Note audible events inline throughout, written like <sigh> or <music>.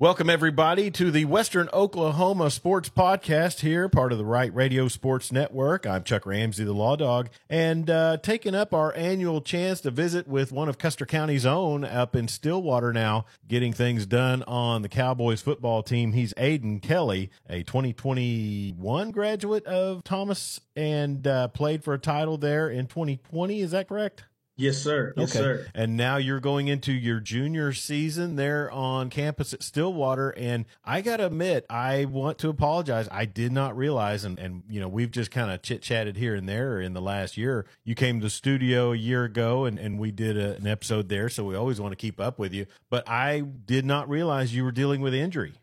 Welcome, everybody, to the Western Oklahoma Sports Podcast here, part of the Right Radio Sports Network. I'm Chuck Ramsey, the Law Dog, and uh, taking up our annual chance to visit with one of Custer County's own up in Stillwater now, getting things done on the Cowboys football team. He's Aden Kelley, a 2021 graduate of Thomas and uh, played for a title there in 2020. Is that correct? Yes, sir. Yes, okay. sir. And now you're going into your junior season there on campus at Stillwater. And I got to admit, I want to apologize. I did not realize, and, and you know, we've just kind of chit chatted here and there in the last year. You came to the studio a year ago and, and we did a, an episode there. So we always want to keep up with you. But I did not realize you were dealing with injury.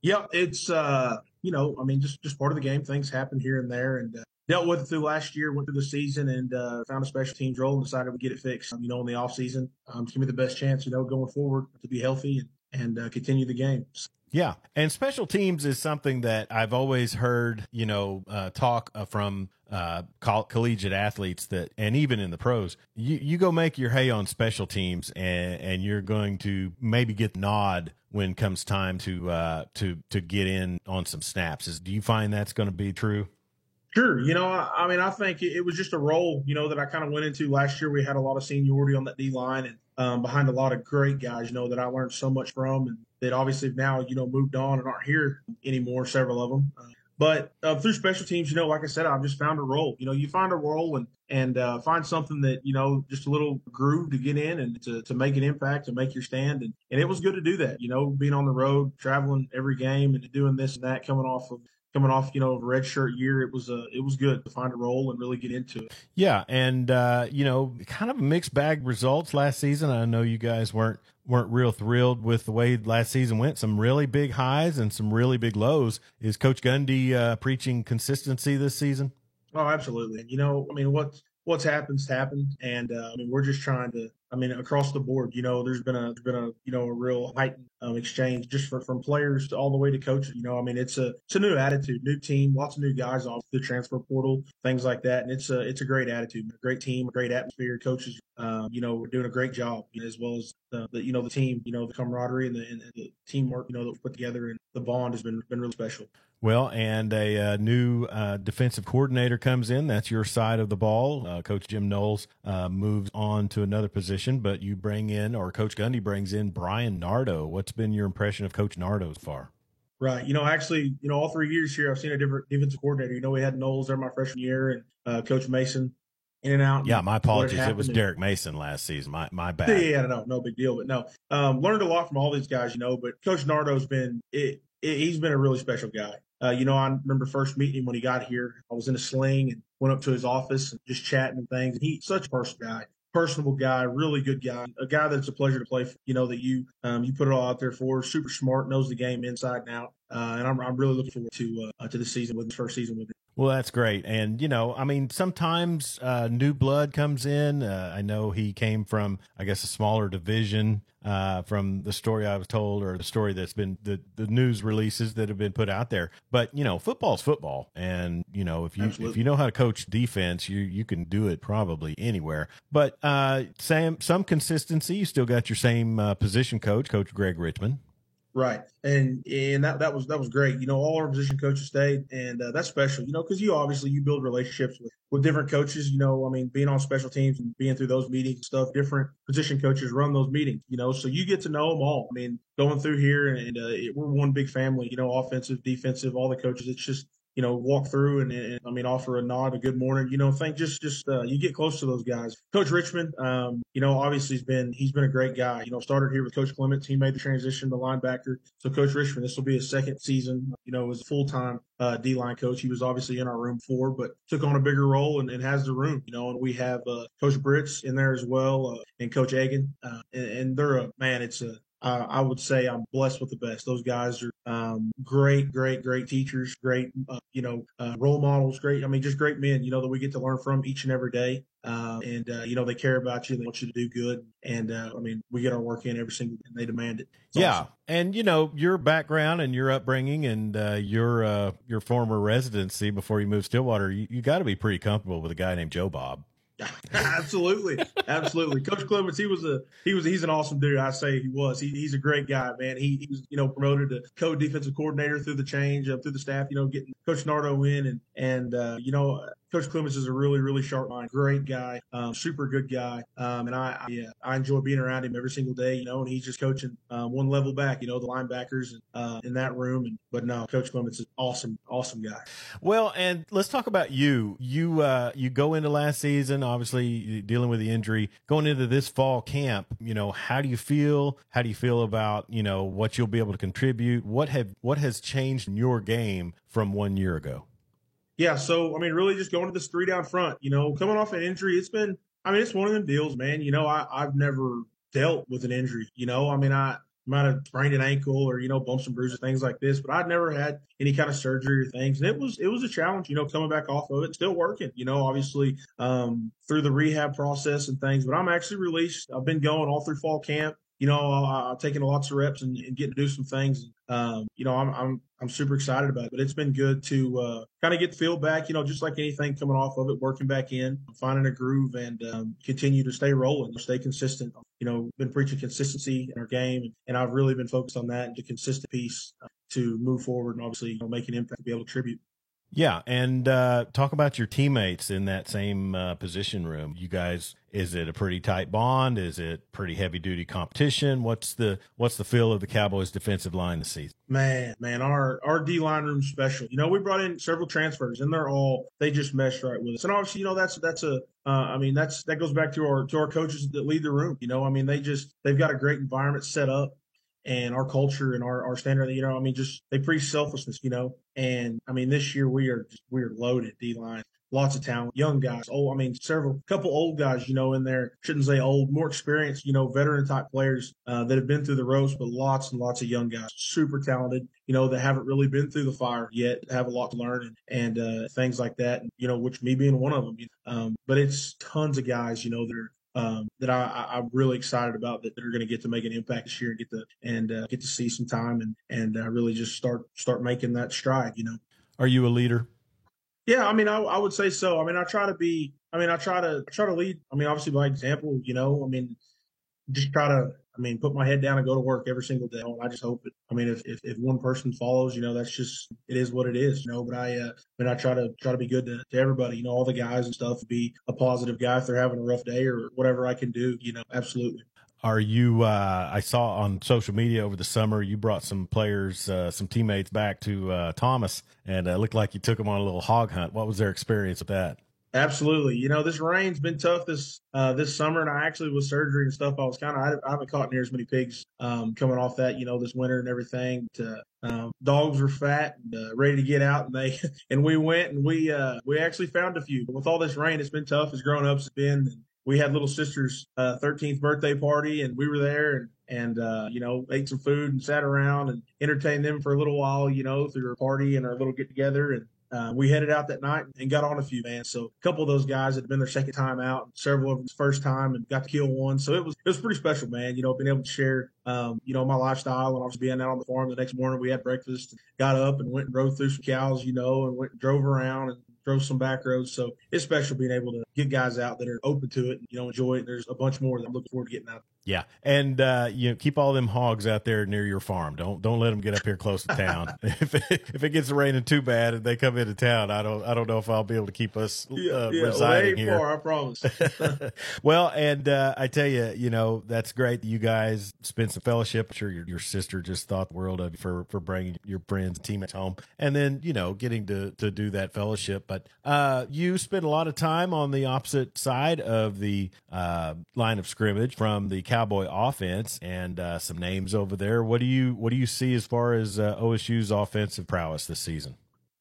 Yeah, it's, uh, you know, I mean, just, just part of the game. Things happen here and there. And, uh, dealt with it through last year, went through the season, and uh, found a special teams role and decided to get it fixed. You know, in the off season, um, to give me the best chance, you know, going forward to be healthy and, and uh, continue the game. Yeah, and special teams is something that I've always heard, you know, uh, talk uh, from uh, coll- collegiate athletes that, and even in the pros, you, you go make your hay on special teams, and, and you're going to maybe get nod when comes time to uh, to to get in on some snaps. Is do you find that's going to be true? Sure. You know, I, I mean, I think it, it, was just a role, you know, that I kind of went into last year. We had a lot of seniority on that D line and um, behind a lot of great guys, you know, that I learned so much from and that obviously now, you know, moved on and aren't here anymore, several of them. Uh, but uh, through special teams, you know, like I said, I've just found a role. You know, you find a role and and uh, find something that you know, just a little groove to get in and to, to make an impact, to make your stand, and and it was good to do that. You know, being on the road, traveling every game, and doing this and that, coming off of coming off, you know, a red shirt year, it was a uh, it was good to find a role and really get into it. Yeah, and uh, you know, kind of a mixed bag results last season. I know you guys weren't weren't real thrilled with the way last season went. Some really big highs and some really big lows. Is Coach Gundy uh, preaching consistency this season? Oh, absolutely. You know, I mean, what's what's happened's happened, and uh, I mean, we're just trying to I mean, across the board, you know, there's been a there's been a you know a real heightened um, exchange just for, from players all the way to coaches. You know, I mean, it's a it's a new attitude, new team, lots of new guys off the transfer portal, things like that, and it's a it's a great attitude, a great team, a great atmosphere. Coaches, um, you know, we're doing a great job, you know, as well as the, the, you know the team, you know, the camaraderie and the, and the teamwork, you know, that we put together, and the bond has been been really special. Well, and a uh, new uh, defensive coordinator comes in. That's your side of the ball. Uh, Coach Jim Knowles uh, moves on to another position, but you bring in, or Coach Gundy brings in Bryan Nardo. What's been your impression of Coach Nardo so far? Right. You know, actually, you know, all three years here, I've seen a different defensive coordinator. You know, we had Knowles there my freshman year, and uh, Coach Mason in and out. Yeah, my apologies. It was Derek Mason last season. My my bad. Yeah, no, no big deal. But no, um, learned a lot from all these guys, you know. But Coach Nardo's been it, it, he's been a really special guy. Uh, you know, I remember first meeting him when he got here. I was in a sling and went up to his office and just chatting and things. And he's such a personal guy, personable guy, really good guy, a guy that's a pleasure to play for. You know that you um, you put it all out there for. Super smart, knows the game inside and out. Uh, and I'm, I'm really looking forward to uh, to the season with his first season with him. Well, that's great. And, you know, I mean, sometimes uh, new blood comes in. Uh, I know he came from, I guess, a smaller division uh, from the story I was told or the story that's been the, the news releases that have been put out there. But, you know, football's football. And, you know, if you Absolutely. if you know how to coach defense, you, you can do it probably anywhere. But uh, Sam, some consistency. You still got your same uh, position coach, Coach Greg Richmond. Right, and and that that was that was great. You know, all our position coaches stayed, and uh, that's special. You know, because you obviously you build relationships with with different coaches. You know, I mean, being on special teams and being through those meetings and stuff. Different position coaches run those meetings. You know, so you get to know them all. I mean, going through here, and uh, it, we're one big family. You know, offensive, defensive, all the coaches. It's just you know, walk through and, and, I mean, offer a nod, a good morning, you know, think just, just, uh, you get close to those guys. Coach Richmond, um, you know, obviously he's been, he's been a great guy, you know, started here with Coach Clements. He made the transition to linebacker. So Coach Richmond, this will be his second season, you know, as a full time, uh, D line coach. He was obviously in our room four, but took on a bigger role and, and has the room, you know, and we have, uh, Coach Brits in there as well, uh, and Coach Egan. Uh, and, and they're a, man, it's a, uh, I would say I'm blessed with the best. Those guys are um, great, great, great teachers, great, uh, you know, uh, role models, great. I mean, just great men, you know, that we get to learn from each and every day. Uh, and, uh, you know, they care about you. They want you to do good. And, uh, I mean, we get our work in every single day and they demand it. It's yeah. Awesome. And, you know, your background and your upbringing and your, your former residency before you moved Stillwater, you, you got to be pretty comfortable with a guy named Joe Bob. <laughs> absolutely, absolutely. Coach Clements, he was a he was he's an awesome dude. I say he was. He, he's a great guy, man. He, he was you know promoted to co-defensive coordinator through the change uh, through the staff. You know, getting Coach Nardo in and and uh, you know Coach Clements is a really, really sharp mind, great guy, um, super good guy, um, and I, I, yeah, I enjoy being around him every single day. You know, and he's just coaching um, one level back. You know, the linebackers and, uh, in that room. And but no, Coach Clements is awesome, awesome guy. Well, and let's talk about you. You uh, you go into last season, obviously dealing with the injury, going into this fall camp. You know, how do you feel? How do you feel about you know what you'll be able to contribute? What have what has changed in your game from one year ago? Yeah, so I mean, really just going to this three down front, you know, coming off an injury, it's been I mean, it's one of them deals, man. You know, I, I've never dealt with an injury, you know. I mean, I might have sprained an ankle or, you know, bumps and bruises, things like this, but I'd never had any kind of surgery or things. And it was it was a challenge, you know, coming back off of it, still working, you know, obviously um, through the rehab process and things. But I'm actually released. I've been going all through fall camp you know, I've taken lots of reps and, and getting to do some things. Um, you know, I'm, I'm, I'm super excited about it, but it's been good to, uh, kind of get the feel back, you know, just like anything coming off of it, working back in, finding a groove and, um, continue to stay rolling, stay consistent. You know, been preaching consistency in our game and I've really been focused on that the consistent piece uh, to move forward and obviously you know, make an impact to be able to contribute. Yeah, and uh, talk about your teammates in that same uh, position room. You guys, is it a pretty tight bond? Is it pretty heavy duty competition? What's the what's the feel of the Cowboys defensive line this season? Man, man, our our D line room special. You know, we brought in several transfers, and they're all they just mesh right with us. And obviously, you know, that's that's a uh, I mean, that's that goes back to our to our coaches that lead the room. You know, I mean, they just they've got a great environment set up and our culture and our, our standard, you know, I mean, just they preach selflessness, you know. And I mean, this year we are just, we are loaded D line, lots of talent, young guys. Oh, I mean, several, couple old guys, you know, in there. Shouldn't say old, more experienced, you know, veteran type players uh, that have been through the ropes, but lots and lots of young guys, super talented, you know, that haven't really been through the fire yet, have a lot to learn and, and uh, things like that. You know, which me being one of them. Um, but it's tons of guys, you know, that are um, that I, am really excited about that they're going to get to make an impact this year and get to and uh, get to see some time and and uh, really just start start making that stride. You know. Are you a leader? Yeah, I mean, I, I would say so. I mean, I try to be. I mean, I try to try to lead. I mean, obviously by example. You know, I mean, just try to I mean, put my head down and go to work every single day. I just hope it. I mean, if, if, if one person follows, you know, that's just it is what it is, you know. But I, uh, I mean, I try to try to be good to, to everybody, you know, all the guys and stuff. Be a positive guy if they're having a rough day or whatever I can do, you know. Absolutely. Are you? Uh, I saw on social media over the summer you brought some players, uh, some teammates back to uh, Thomas, and it looked like you took them on a little hog hunt. What was their experience with that? Absolutely. You know, this rain's been tough this uh, this summer, and I actually with surgery and stuff, I was kind of I, haven't caught near as many pigs um, coming off that. You know, this winter and everything. To, um, dogs were fat and uh, ready to get out, and they <laughs> and we went and we uh, we actually found a few. But with all this rain, it's been tough as grown ups have been. And we had little sister's 13th uh, birthday party, and we were there and and uh, you know ate some food and sat around and entertained them for a little while. You know, through our party and our little get together and uh, we headed out that night and got on a few, man. So a couple of those guys had been their second time out, several of them first time, and got to kill one. So it was it was pretty special, man. You know, being able to share, um, you know, my lifestyle and was being out on the farm the next morning. We had breakfast, got up and went and rode through some cows, you know, and went and drove around and drove some back roads. So it's special being able to get guys out that are open to it and, you know, enjoy it. There's a bunch more that I'm looking forward to getting out. Yeah, and uh, you know, keep all them hogs out there near your farm. Don't don't let them get up here close to town. <laughs> if it, if it gets raining too bad and they come into town, I don't I don't know if I'll be able to keep us uh, yeah, yeah, residing here. Far, I promise. <laughs> <laughs> well, and uh, I tell you, you know, that's great that you guys spent some fellowship. I'm sure your your sister just thought the world of you for for bringing your friends and teammates home, and then you know getting to to do that fellowship. But uh, you spent a lot of time on the opposite side of the uh, line of scrimmage from the Cowboy offense and uh, some names over there. What do you what do you see as far as uh, OSU's offensive prowess this season?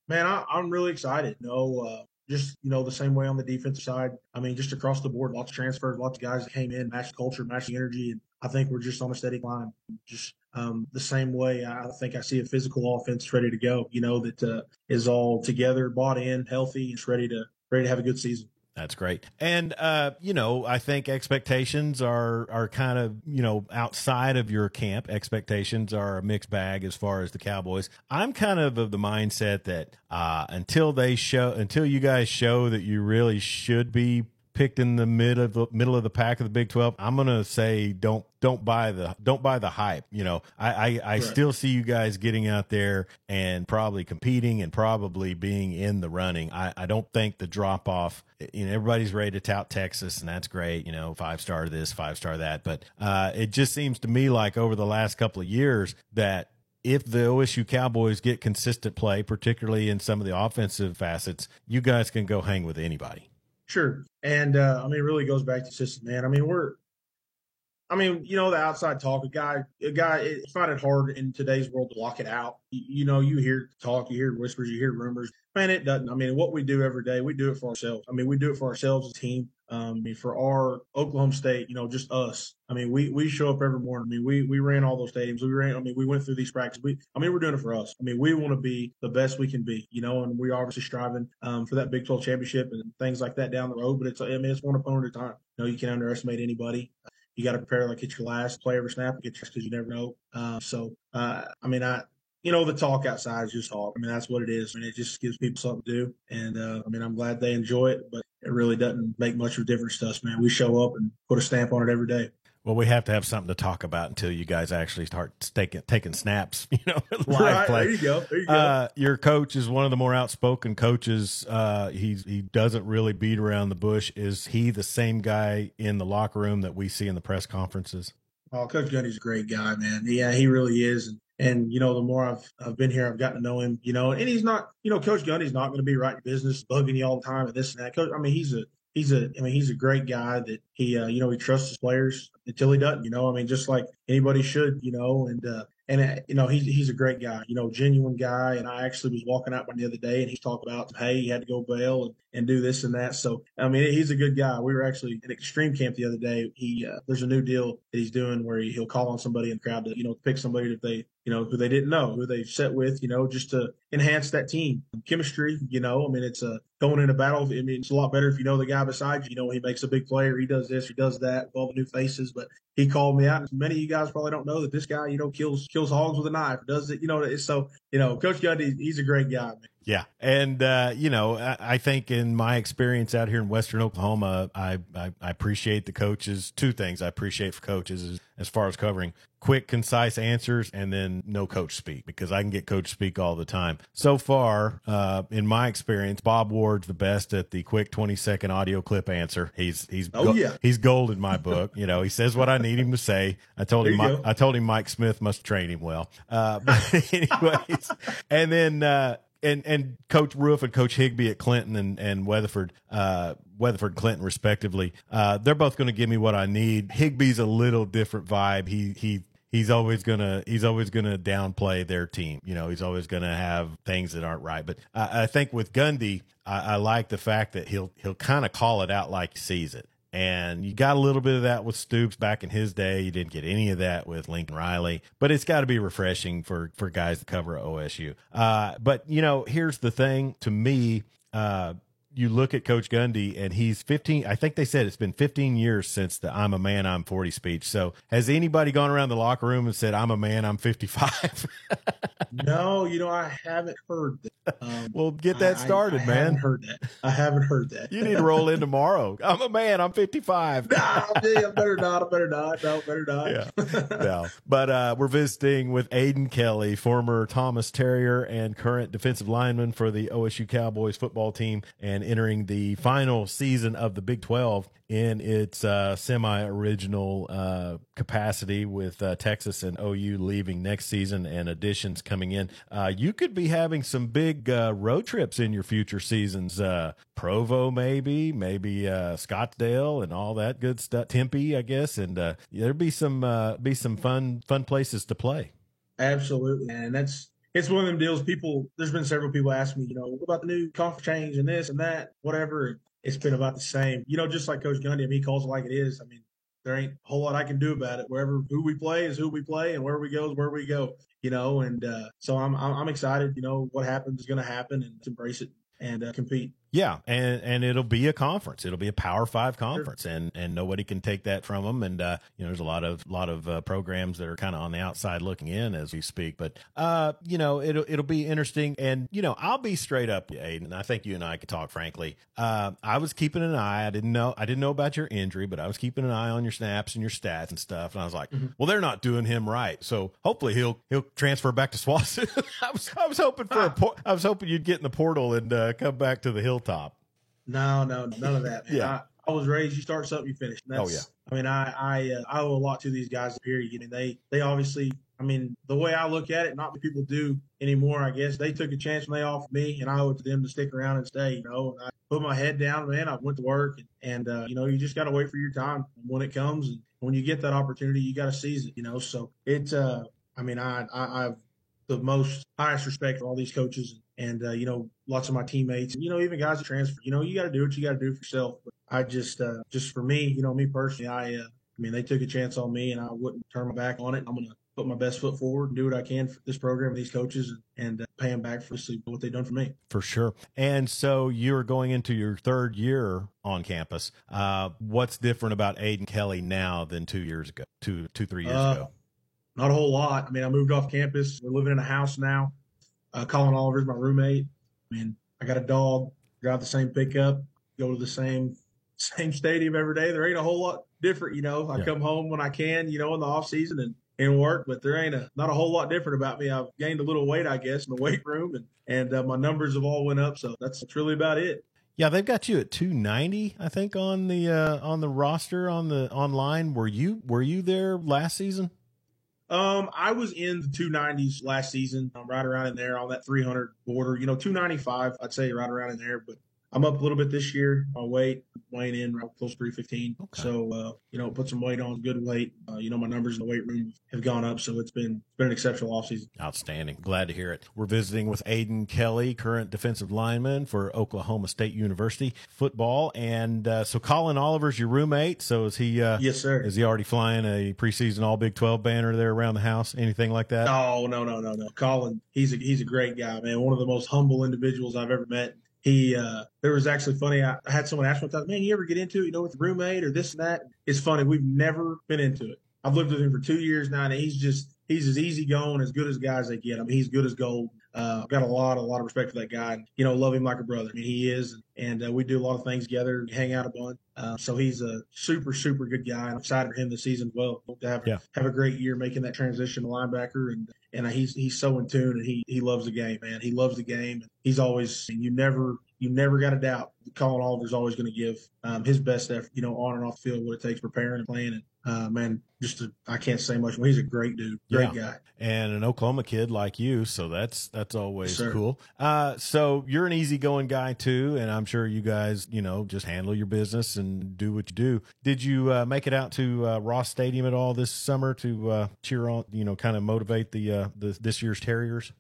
Man, I, am really excited. No, uh, just you know the same way on the defensive side. I mean, just across the board, lots of transfers, lots of guys that came in, matched culture, matched the energy, and I think we're just on a steady climb. Just um, the same way I think I see a physical offense ready to go. You know that uh, is all together, bought in, healthy, and ready to ready to have a good season. That's great. And uh, you know, I think expectations are are kind of, you know, outside of your camp. Expectations are a mixed bag as far as the Cowboys. I'm kind of of the mindset that uh, until they show until you guys show that you really should be picked in the mid of the middle of the pack of the Big Twelve. I'm gonna say don't don't buy the don't buy the hype. You know, I I, I right. still see you guys getting out there and probably competing and probably being in the running. I, I don't think the drop off. You know, everybody's ready to tout Texas, and that's great. You know, five star this, five star that, but uh, it just seems to me like over the last couple of years that if the OSU Cowboys get consistent play, particularly in some of the offensive facets, you guys can go hang with anybody. Sure. And uh, I mean, it really goes back to system, man. I mean, we're I mean, you know, the outside talk, a guy, a guy, it's find it hard in today's world to lock it out. You, you, know, you hear talk, you hear whispers, you hear rumors. Man, it doesn't. I mean, what we do every day, we do it for ourselves. I mean, we do it for ourselves as a team. Um, I mean, for our Oklahoma State, you know, just us. I mean, we we show up every morning. I mean, we we ran all those stadiums. We ran. I mean, we went through these practices. We, I mean, we're doing it for us. I mean, we want to be the best we can be, you know, and we're obviously striving um, for that Big 12 championship and things like that down the road. But it's, I mean, it's one opponent at a time. You know, you can't underestimate anybody you got to prepare like it's your last play every snap, get because you never know. Uh, so, uh, I mean, I, you know, the talk outside is just talk. I mean, that's what it is. I mean, it just gives people something to do. And, uh, I mean, I'm glad they enjoy it, but it really doesn't make much of a difference to us, man. We show up and put a stamp on it every day. Well, we have to have something to talk about until you guys actually start taking taking snaps. <laughs> You know, live right, play. There you go. There you go. Uh, your coach is one of the more outspoken coaches. Uh, he's he doesn't really beat around the bush. Is he the same guy in the locker room that we see in the press conferences? Oh, Coach Gundy's a great guy, man. Yeah, he really is. And and you know, the more I've I've been here, I've gotten to know him. You know, and he's not, you know, Coach Gundy's not going to be writing business, bugging you all the time and this and that. Coach, I mean, he's a he's a I mean he's a great guy that he uh, you know he trusts his players until he doesn't you know I mean just like anybody should you know and uh, and uh, you know he's he's a great guy you know genuine guy and I actually was walking out one the other day and he's talking about hey he had to go bail and, and do this and that so I mean he's a good guy we were actually at extreme camp the other day he uh, there's a new deal that he's doing where he, he'll call on somebody in the crowd to you know pick somebody that they you know, who they didn't know, who they've set with, you know, just to enhance that team chemistry. You know, I mean, it's a going in a battle. I mean, it's a lot better if you know the guy beside you. You know, he makes a big player, he does this, he does that with all the new faces. But he called me out. Many of you guys probably don't know that this guy, you know, kills kills hogs with a knife. Does it? You know, so you know, Coach Gundy, he's a great guy. Man. Yeah, and uh, you know, I, think in my experience out here in Western Oklahoma, I, I, I appreciate the coaches. Two things I appreciate for coaches is as far as covering quick, concise answers, and then no coach speak because I can get coach speak all the time. So far, uh, in my experience, Bob Ward's the best at the quick twenty second audio clip answer. He's he's oh, go- yeah. he's gold in my book. you know, he says what I need him to say. I told him Mike, I told him Mike Smith must train him well. Uh, but <laughs> anyways, and then. Uh, and and Coach Roof and Coach Higby at Clinton and and Weatherford, uh, Weatherford Clinton respectively, uh, they're both going to give me what I need. Higby's a little different vibe. He he he's always gonna he's always gonna downplay their team. You know, he's always gonna have things that aren't right. But I, I think with Gundy, I, I, like the fact that he'll he'll kind of call it out like he sees it. And you got a little bit of that with Stoops back in his day. You didn't get any of that with Lincoln Riley, but it's got to be refreshing for for guys to cover OSU. Uh, but you know, here's the thing: to me, uh, you look at Coach Gundy and he's 15. I think they said it's been 15 years since the I'm a man, I'm 40 speech. So has anybody gone around the locker room and said, I'm a man, I'm 55? <laughs> no, you know, I haven't heard that. Um, well, get that started, I, I man. haven't heard that. I haven't heard that. you need to roll in tomorrow. <laughs> I'm a man, I'm 55. nah, I better not. I better not. No, better not. yeah. <laughs> No. But uh, we're visiting with Aden Kelley, former Thomas Terrier and current defensive lineman for the OSU Cowboys football team. And and entering the final season of the Big 12 in its uh, semi original uh, capacity with uh, Texas and OU leaving next season and additions coming in. Uh, you could be having some big uh, road trips in your future seasons. Uh, Provo, maybe, maybe Scottsdale and all that good stuff. Tempe, I guess. And there'd be some, be some fun, fun places to play. Absolutely. And that's, it's one of them deals. People, there's been several people ask me, you know, what about the new conference change and this and that, whatever. It's been about the same. You know, just like Coach Gundy, I mean, he calls it like it is. I mean, there ain't a whole lot I can do about it. Wherever who we play is who we play, and where we go is where we go. You know, and uh, so I'm, I'm I'm excited. You know, what happens is going to happen, and embrace it and uh, compete. Yeah, and and it'll be a conference. It'll be a Power Five conference, sure. and and nobody can take that from them. And uh, you know, there's a lot of lot of uh, programs that are kind of on the outside looking in as we speak. But uh, you know, it'll it'll be interesting. And you know, I'll be straight up, Aden. I think you and I could talk frankly. Uh, I was keeping an eye. I didn't know I didn't know about your injury, but I was keeping an eye on your snaps and your stats and stuff. And I was like, mm-hmm. well, they're not doing him right. So hopefully he'll he'll transfer back to SWOSU. <laughs> I was I was hoping for a I was hoping you'd get in the portal and uh, come back to the hilltop. No, no, none of that. Yeah. I, I, was raised. You start something, you finish. oh yeah. I mean, I I uh, I owe a lot to these guys. Period. I mean, they they obviously. I mean, the way I look at it, not many people do anymore. I guess they took a chance when they offered me, and I owe it to them to stick around and stay. You know, and I put my head down, man. I went to work, and, and uh, you know, you just got to wait for your time when it comes, and when you get that opportunity, you got to seize it. You know, so it's. Uh, I mean, I, I I've the most highest respect for all these coaches and uh, you know lots of my teammates you know even guys that transfer you know you got to do what you got to do for yourself. But i just uh, just for me you know me personally i uh, i mean they took a chance on me and i wouldn't turn my back on it. I'm gonna put my best foot forward and do what i can for this program these coaches and, and uh, pay them back for what they've done for me. For sure. And so you're going into your third year on campus. Uh, what's different about aden kelley now than two years ago two two three years uh, ago? not a whole lot. I mean i moved off campus. We're living in a house now uh, Collin Oliver's my roommate. I mean, I got a dog, drive the same pickup, go to the same <laughs> same stadium every day. There ain't a whole lot different, you know. I yeah. come home when I can, you know, in the off season and and work, but there ain't a not a whole lot different about me. I've gained a little weight, I guess, in the <laughs> weight room, and and uh, my numbers have all went up. So that's, truly about it. Yeah, they've got you at 290, I think, on the uh, on the roster on the online. Were you were you there last season? Um, I was in the 290s last season. I'm right around in there on that 300 border. You know, 295, I'd say right around in there. But I'm up a little bit this year. My weight weighing in right close to 315. Okay. So uh, you know, put some weight on, good weight. Uh, you know, my numbers in the weight room have gone up, so it's been it's been an exceptional offseason. Outstanding. Glad to hear it. We're visiting with Aden Kelley, current defensive lineman for Oklahoma State University football, and uh, so Collin Oliver's your roommate. So is he? Uh, yes, sir. Is he already flying a preseason All Big 12 banner there around the house? Anything like that? No, no, no, no, no. Collin, he's a he's a great guy, man. One of the most humble individuals I've ever met he uh there was actually funny I, I had someone ask me time, man you ever get into it you know with roommate or this and that it's funny we've never been into it i've lived with him for two years now and he's just he's as easy going as good as guys they get i mean he's good as gold uh, got a lot, a lot of respect for that guy. And, you know, love him like a brother. I mean, he is, and uh, we do a lot of things together, hang out a bunch. Uh, so he's a super, super good guy. I'm excited for him this season as well. Hope to have yeah. have a great year making that transition to linebacker, and and he's he's so in tune, and he he loves the game, man. He loves the game. He's always, and you never you never got a doubt. Collin Oliver's always going to give um, his best effort, you know, on and off the field, what it takes preparing and playing. And uh, man, just I can't say much. He's a great dude, great yeah. guy, and an Oklahoma kid like you. So that's that's always yes, cool. Uh, so you're an easygoing guy too, and I'm sure you guys, you know, just handle your business and do what you do. Did you uh, make it out to uh, Ross Stadium at all this summer to uh, cheer on, you know, kind of motivate the, uh, the this year's Terriers?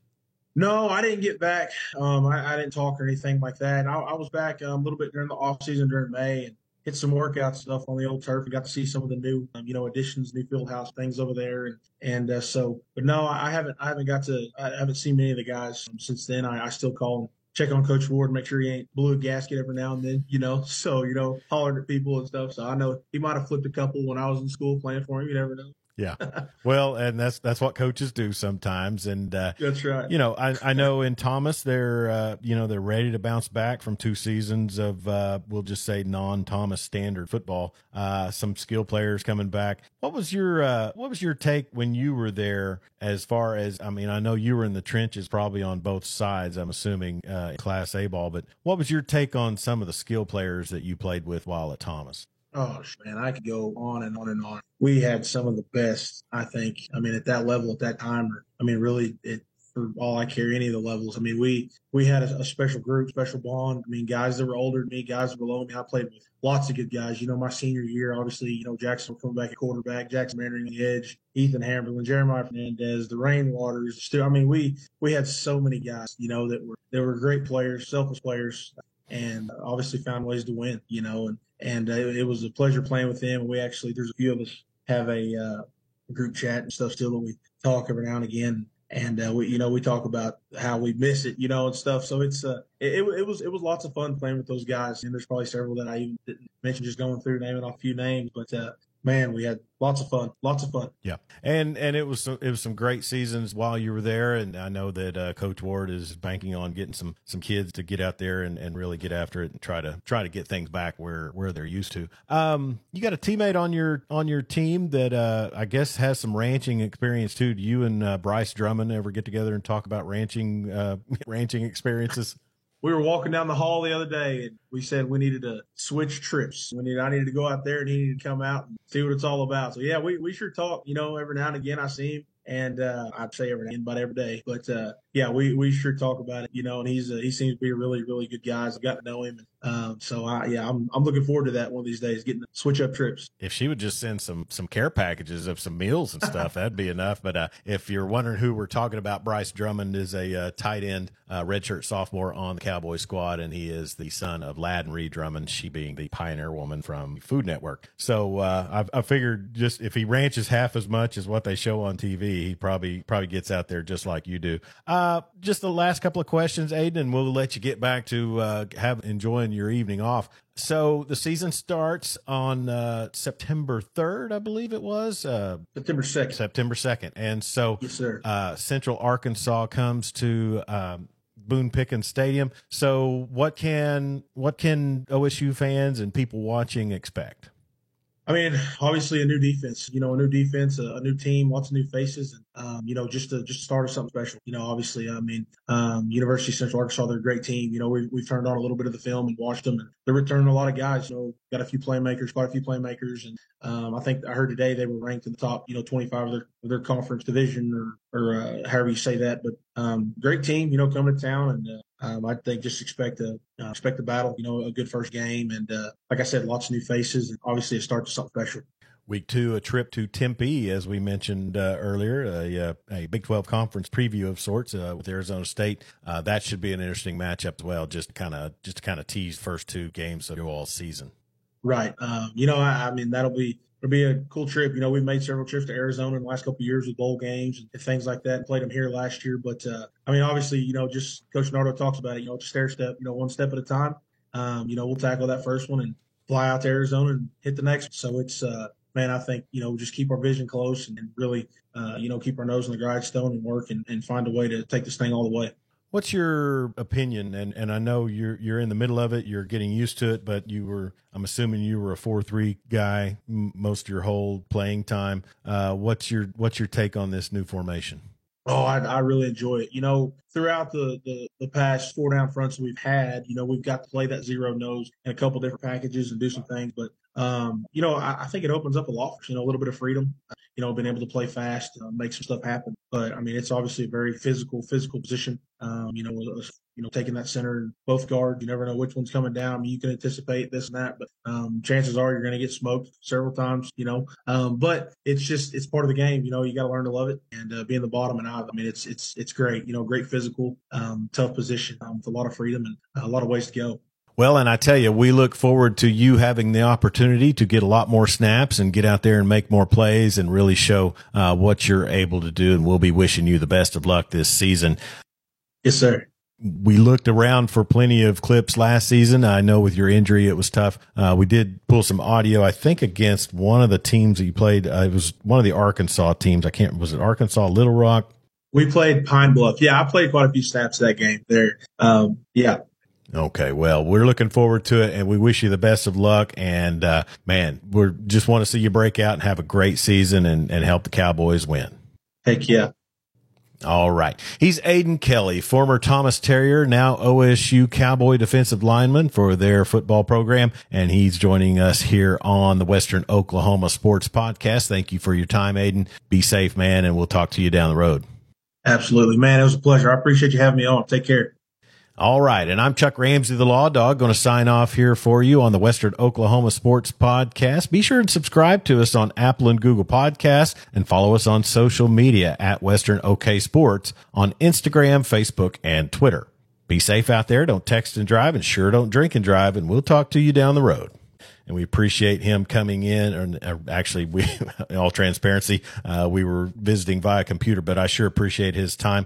No, I didn't get back. Um, I, I, didn't talk or anything like that. I, I was back um, a little bit during the off season during May and hit some workout stuff on the old turf. We got to see some of the new, um, you know, additions, new field house things over there, and and uh, so. But no, I haven't. I haven't got to. I haven't seen many of the guys since then. I, I still call them check on Coach Ward, make sure he ain't blew a gasket every now and then, you know. <laughs> So, you know, hollering at people and stuff. So I know he might have flipped a couple when I was in school playing for him. You never know. Yeah. <laughs> Well, and that's that's what coaches do sometimes. And uh, that's right. You know, I, I know <laughs> in Thomas they're uh, you know they're ready to bounce back from two seasons of uh, we'll just say non Thomas standard football. Uh, some skill players coming back. What was your uh, what was your take when you were there? As far as I mean, I know you were in the trenches probably on both sides. I'm assuming uh, Class A ball, but what was your take on some of the skill players that you played with while at Thomas? Oh man, I could go on and on and on. We had some of the best, I think. I mean, at that level, at that time, I mean, really, it for all I care, any of the levels. I mean, we we had a, a, special group, special bond. I mean, guys that were older than me, guys below me. I played with lots of good guys. You know, my senior year, obviously, you know, Jackson coming back at quarterback, Jackson Mannering the edge, Ethan Hamberlin, Jeremiah Fernandez, the Rainwaters. Still, I mean, we we had so many guys, you know, that were that were great players, selfless players, and obviously found ways to win. You know, and and uh, it was a pleasure playing with them. We actually, there's a few of us have a uh, group chat and stuff still that we talk every now and again. and uh, we, you know, we talk about how we miss it, you know, and stuff. So it's uh, it, it was it was lots of fun playing with those guys, and there's probably several that I even didn't mention just going through naming off a few names, but uh, man, we had lots of fun, lots of fun. Yeah, and and it was it was some great seasons while you were there, and I know that uh, Coach Ward is banking on getting some some kids to get out there and, and really get after it and try to try to get things back where where they're used to. Um, you got a teammate on your on your team that uh, I guess has some ranching experience too. Do you and uh, Bryce Drummond ever get together and talk about ranching uh, <laughs> ranching experiences? We were walking down the hall the other day and we said we needed to switch trips. We needed, I needed to go out there and he needed to come out and see what it's all about. So yeah, we, we sure talk, you know, every now and again I see him and uh, I'd say every about every day. But uh, yeah, we, we sure talk about it, you know. And he's uh, he seems to be a really really good guy. I've got to know him, and, um, so I, yeah, I'm I'm looking forward to that one of these days, getting to switch up trips. If she would just send some some care packages of some meals and stuff, <laughs> that'd be enough. But uh, if you're wondering who we're talking about, Bryce Drummond is a uh, tight end, uh, redshirt sophomore on the Cowboy squad, and he is the son of Ladd and Ree Drummond, she being the pioneer woman from Food Network. So uh, I, I figured just if he ranches half as much as what they show on TV, he probably probably gets out there just like you do. Uh, just the last couple of questions, Aden, and we'll let you get back to uh, have enjoying your evening off. So the season starts on uh, September third, I believe it was. Uh, September second. September second, and so yes. Uh, Central Arkansas comes to. Um, Boone Pickens Stadium. So, what can what can OSU fans and people watching expect? I mean, obviously a new defense, you know, a new defense, a, a new team, lots of new faces, and um, you know, just to just start something special. You know, obviously, I mean, um, University of Central Arkansas, they're a great team. You know, we we've turned on a little bit of the film and watched them, and they're returning a lot of guys. You know, got a few playmakers, quite a few playmakers, and um, I think I heard today they were ranked in the top, you know, 25 of their of their conference division, or or uh, however you say that. But um, great team, you know, coming to town, and uh, um, I think just expect a uh, expect a battle, you know, a good first game, and uh, like I said, lots of new faces, and obviously a start to something special. Week two, a trip to Tempe, as we mentioned uh, earlier, a, uh, a, Big 12 conference preview of sorts uh, with Arizona State. Uh, that should be an interesting matchup as well. Just kind of just to kind of tease first two games of your all season. Right. Um, you know, I, I, mean that'll be it'll be a cool trip. You know, we've made several trips to Arizona in the last couple of years with bowl games and things like that. Played them here last year, but uh, I mean, obviously, you know, just Coach Nardo talks about it. You know, just stair step. You know, one step at a time. Um, you know, we'll tackle that first one and fly out to Arizona and hit the next. So it's uh, man, I think, you know, just keep our vision close and really, uh, you know, keep our nose in the grindstone and work and, and find a way to take this thing all the way. What's your opinion? And and I know you're you're in the middle of it. You're getting used to it, but you were. I'm assuming you were a four three guy most of your whole playing time. Uh, what's your what's your take on this new formation? Oh, I, I really enjoy it. You know, throughout the, the, the past four down fronts we've had, you know, we've got to play that zero nose in a couple different packages and do some things. But um, you know, I, I, think it opens up a lot, you know, a little bit of freedom, you know, being able to play fast, uh, make some stuff happen. But I mean, it's obviously a very physical, physical position. Um, you know, you know, taking that center and both guards, you never know which one's coming down. I mean, you can anticipate this and that, but um, chances are you're going to get smoked several times, you know. Um, but it's just it's part of the game, you know. You got to learn to love it and uh, being the bottom and out. I mean, it's it's it's great, you know, great physical, um, tough position um, with a lot of freedom and a lot of ways to go. Well, and I tell you, we look forward to you having the opportunity to get a lot more snaps and get out there and make more plays and really show uh, what you're able to do. And we'll be wishing you the best of luck this season. Yes, sir. We looked around for plenty of clips last season. I know with your injury, it was tough. Uh, we did pull some audio, I think, against one of the teams that you played. Uh, it was one of the Arkansas teams. I can't, was it Arkansas, Little Rock? We played Pine Bluff. Yeah, I played quite a few snaps that game there. Um, yeah, Okay, well, we're looking forward to it, and we wish you the best of luck. And uh, man, we just want to see you break out and have a great season and, and help the Cowboys win. Heck yeah! All right, he's Aden Kelley, former Thomas Terrier, now OSU Cowboy defensive lineman for their football program, and he's joining us here on the Western Oklahoma Sports Podcast. Thank you for your time, Aden. Be safe, man, and we'll talk to you down the road. Absolutely, man. It was a pleasure. I appreciate you having me on. Take care. All right. And I'm Chuck Ramsey, the Law Dog, going to sign off here for you on the Western Oklahoma Sports Podcast. Be sure and subscribe to us on Apple and Google Podcasts and follow us on social media at Western OK Sports on Instagram, Facebook, and Twitter. Be safe out there. Don't text and drive and sure don't drink and drive. And we'll talk to you down the road. and we appreciate him coming in. And actually, we, <laughs> in all transparency, uh, we were visiting via computer, but I sure appreciate his time.